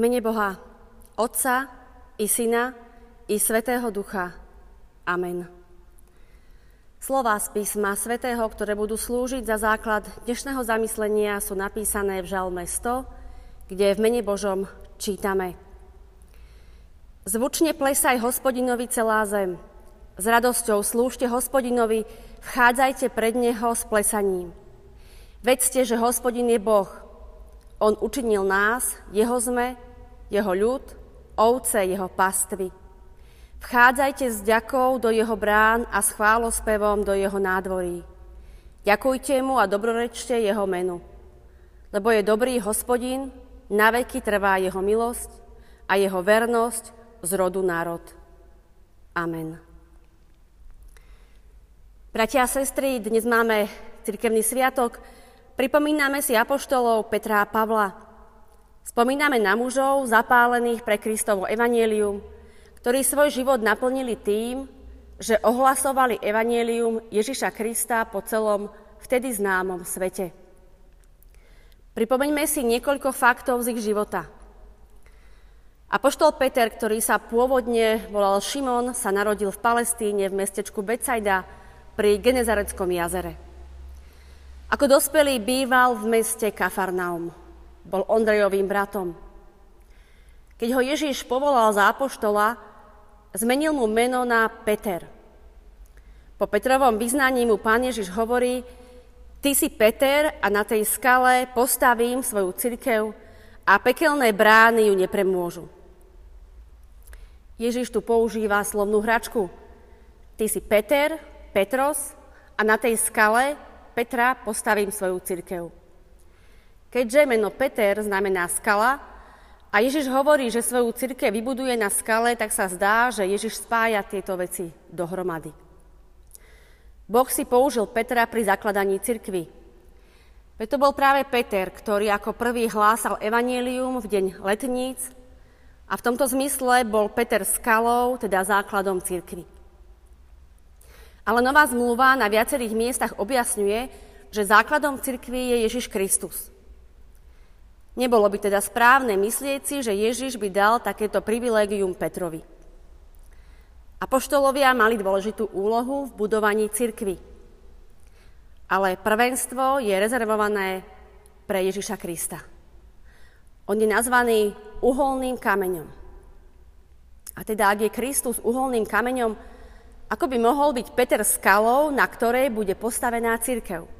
V mene Boha, Otca i Syna i Svetého Ducha. Amen. Slová z písma Svetého, ktoré budú slúžiť za základ dnešného zamyslenia, sú napísané v Žalme 100, kde v mene Božom čítame. Zvučne plesaj hospodinovi celá zem. S radosťou slúžte hospodinovi, vchádzajte pred neho s plesaním. Vedzte, že hospodin je Boh, on učinil nás, jeho sme, jeho ľud, ovce jeho pastvy. Vchádzajte s ďakou do jeho brán a s chválospevom do jeho nádvorí. Ďakujte mu a dobrorečte jeho menu. Lebo je dobrý hospodin, na veky trvá jeho milosť a jeho vernosť z rodu národ. Amen. Bratia a sestry, dnes máme cirkevný sviatok, Pripomíname si apoštolov Petra a Pavla. Spomíname na mužov zapálených pre Kristovo evanielium, ktorí svoj život naplnili tým, že ohlasovali evanielium Ježiša Krista po celom vtedy známom svete. Pripomeňme si niekoľko faktov z ich života. Apoštol Peter, ktorý sa pôvodne volal Šimon, sa narodil v Palestíne v mestečku Becajda pri Genezareckom jazere. Ako dospelý býval v meste Kafarnaum. Bol Ondrejovým bratom. Keď ho Ježíš povolal za apoštola, zmenil mu meno na Peter. Po Petrovom vyznaní mu pán Ježiš hovorí, ty si Peter a na tej skale postavím svoju cirkev a pekelné brány ju nepremôžu. Ježiš tu používa slovnú hračku. Ty si Peter, Petros a na tej skale Petra postavím svoju cirkev. Keďže meno Peter znamená skala a Ježiš hovorí, že svoju cirkev vybuduje na skale, tak sa zdá, že Ježiš spája tieto veci dohromady. Boh si použil Petra pri zakladaní cirkvy. Veď to bol práve Peter, ktorý ako prvý hlásal evanielium v deň letníc a v tomto zmysle bol Peter skalou, teda základom cirkvy. Ale nová zmluva na viacerých miestach objasňuje, že základom cirkvi je Ježiš Kristus. Nebolo by teda správne myslieť si, že Ježiš by dal takéto privilégium Petrovi. Apoštolovia mali dôležitú úlohu v budovaní cirkvy. Ale prvenstvo je rezervované pre Ježiša Krista. On je nazvaný uholným kameňom. A teda, ak je Kristus uholným kameňom, ako by mohol byť Peter skalou, na ktorej bude postavená církev.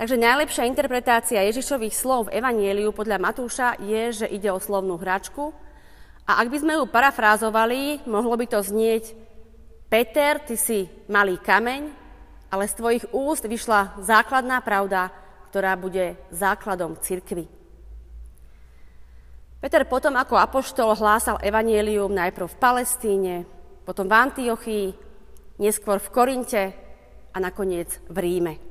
Takže najlepšia interpretácia Ježišových slov v Evanieliu podľa Matúša je, že ide o slovnú hračku. A ak by sme ju parafrázovali, mohlo by to znieť Peter, ty si malý kameň, ale z tvojich úst vyšla základná pravda, ktorá bude základom cirkvy. Peter potom ako apoštol hlásal evanielium najprv v Palestíne, potom v Antiochii, neskôr v Korinte a nakoniec v Ríme.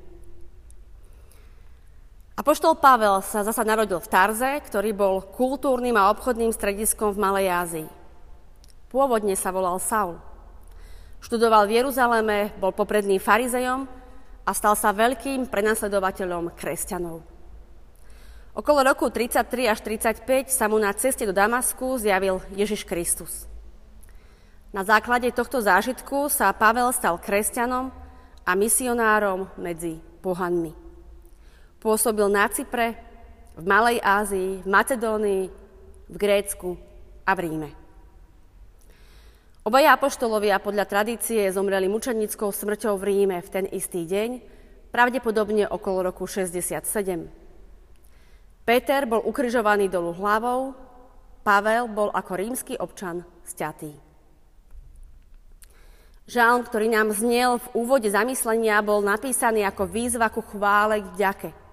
Apoštol Pavel sa zasa narodil v Tarze, ktorý bol kultúrnym a obchodným strediskom v Malej Ázii. Pôvodne sa volal Saul. Študoval v Jeruzaleme, bol popredným farizejom a stal sa veľkým prenasledovateľom kresťanov. Okolo roku 33 až 35 sa mu na ceste do Damasku zjavil Ježiš Kristus. Na základe tohto zážitku sa Pavel stal kresťanom a misionárom medzi pohanmi. Pôsobil na Cypre, v Malej Ázii, v Macedónii, v Grécku a v Ríme. Obaja apoštolovia podľa tradície zomreli mučenickou smrťou v Ríme v ten istý deň, pravdepodobne okolo roku 67. Peter bol ukrižovaný dolu hlavou, Pavel bol ako rímsky občan sťatý. Žalm, ktorý nám znel v úvode zamyslenia, bol napísaný ako výzva ku chvále k ďake.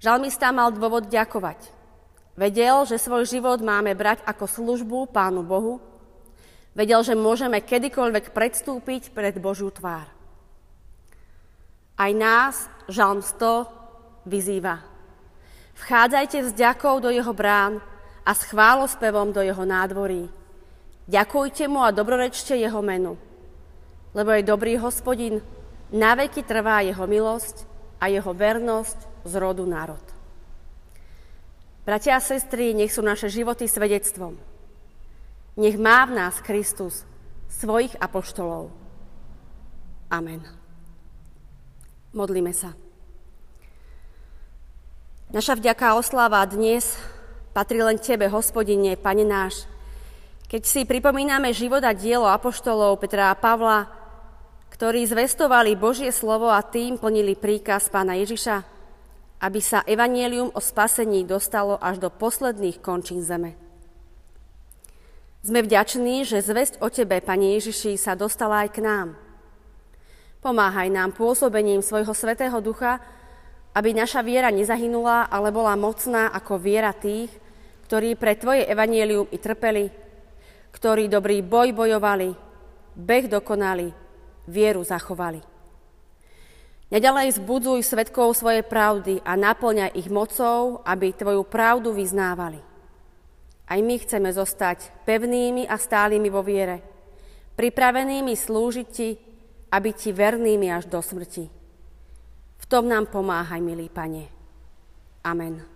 Žalmista mal dôvod ďakovať. Vedel, že svoj život máme brať ako službu Pánu Bohu. Vedel, že môžeme kedykoľvek predstúpiť pred Božiu tvár. Aj nás Žalm 100 vyzýva. Vchádzajte s ďakou do jeho brán a s chválospevom do jeho nádvorí. Ďakujte mu a dobrorečte jeho menu lebo je dobrý hospodin, na veky trvá jeho milosť a jeho vernosť z rodu národ. Bratia a sestry, nech sú naše životy svedectvom. Nech má v nás Kristus svojich apoštolov. Amen. Modlíme sa. Naša vďaka a osláva dnes patrí len Tebe, hospodine, Pane náš. Keď si pripomíname život a dielo apoštolov Petra a Pavla, ktorí zvestovali Božie slovo a tým plnili príkaz pána Ježiša, aby sa evanielium o spasení dostalo až do posledných končín zeme. Sme vďační, že zväzť o Tebe, Pane Ježiši, sa dostala aj k nám. Pomáhaj nám pôsobením svojho Svetého Ducha, aby naša viera nezahynula, ale bola mocná ako viera tých, ktorí pre Tvoje evanielium i trpeli, ktorí dobrý boj bojovali, beh dokonali, vieru zachovali. Neďalej zbudzuj svetkov svojej pravdy a naplňaj ich mocou, aby Tvoju pravdu vyznávali. Aj my chceme zostať pevnými a stálými vo viere, pripravenými slúžiť Ti a byť Ti vernými až do smrti. V tom nám pomáhaj, milý Pane. Amen.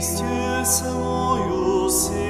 Христе свою силу.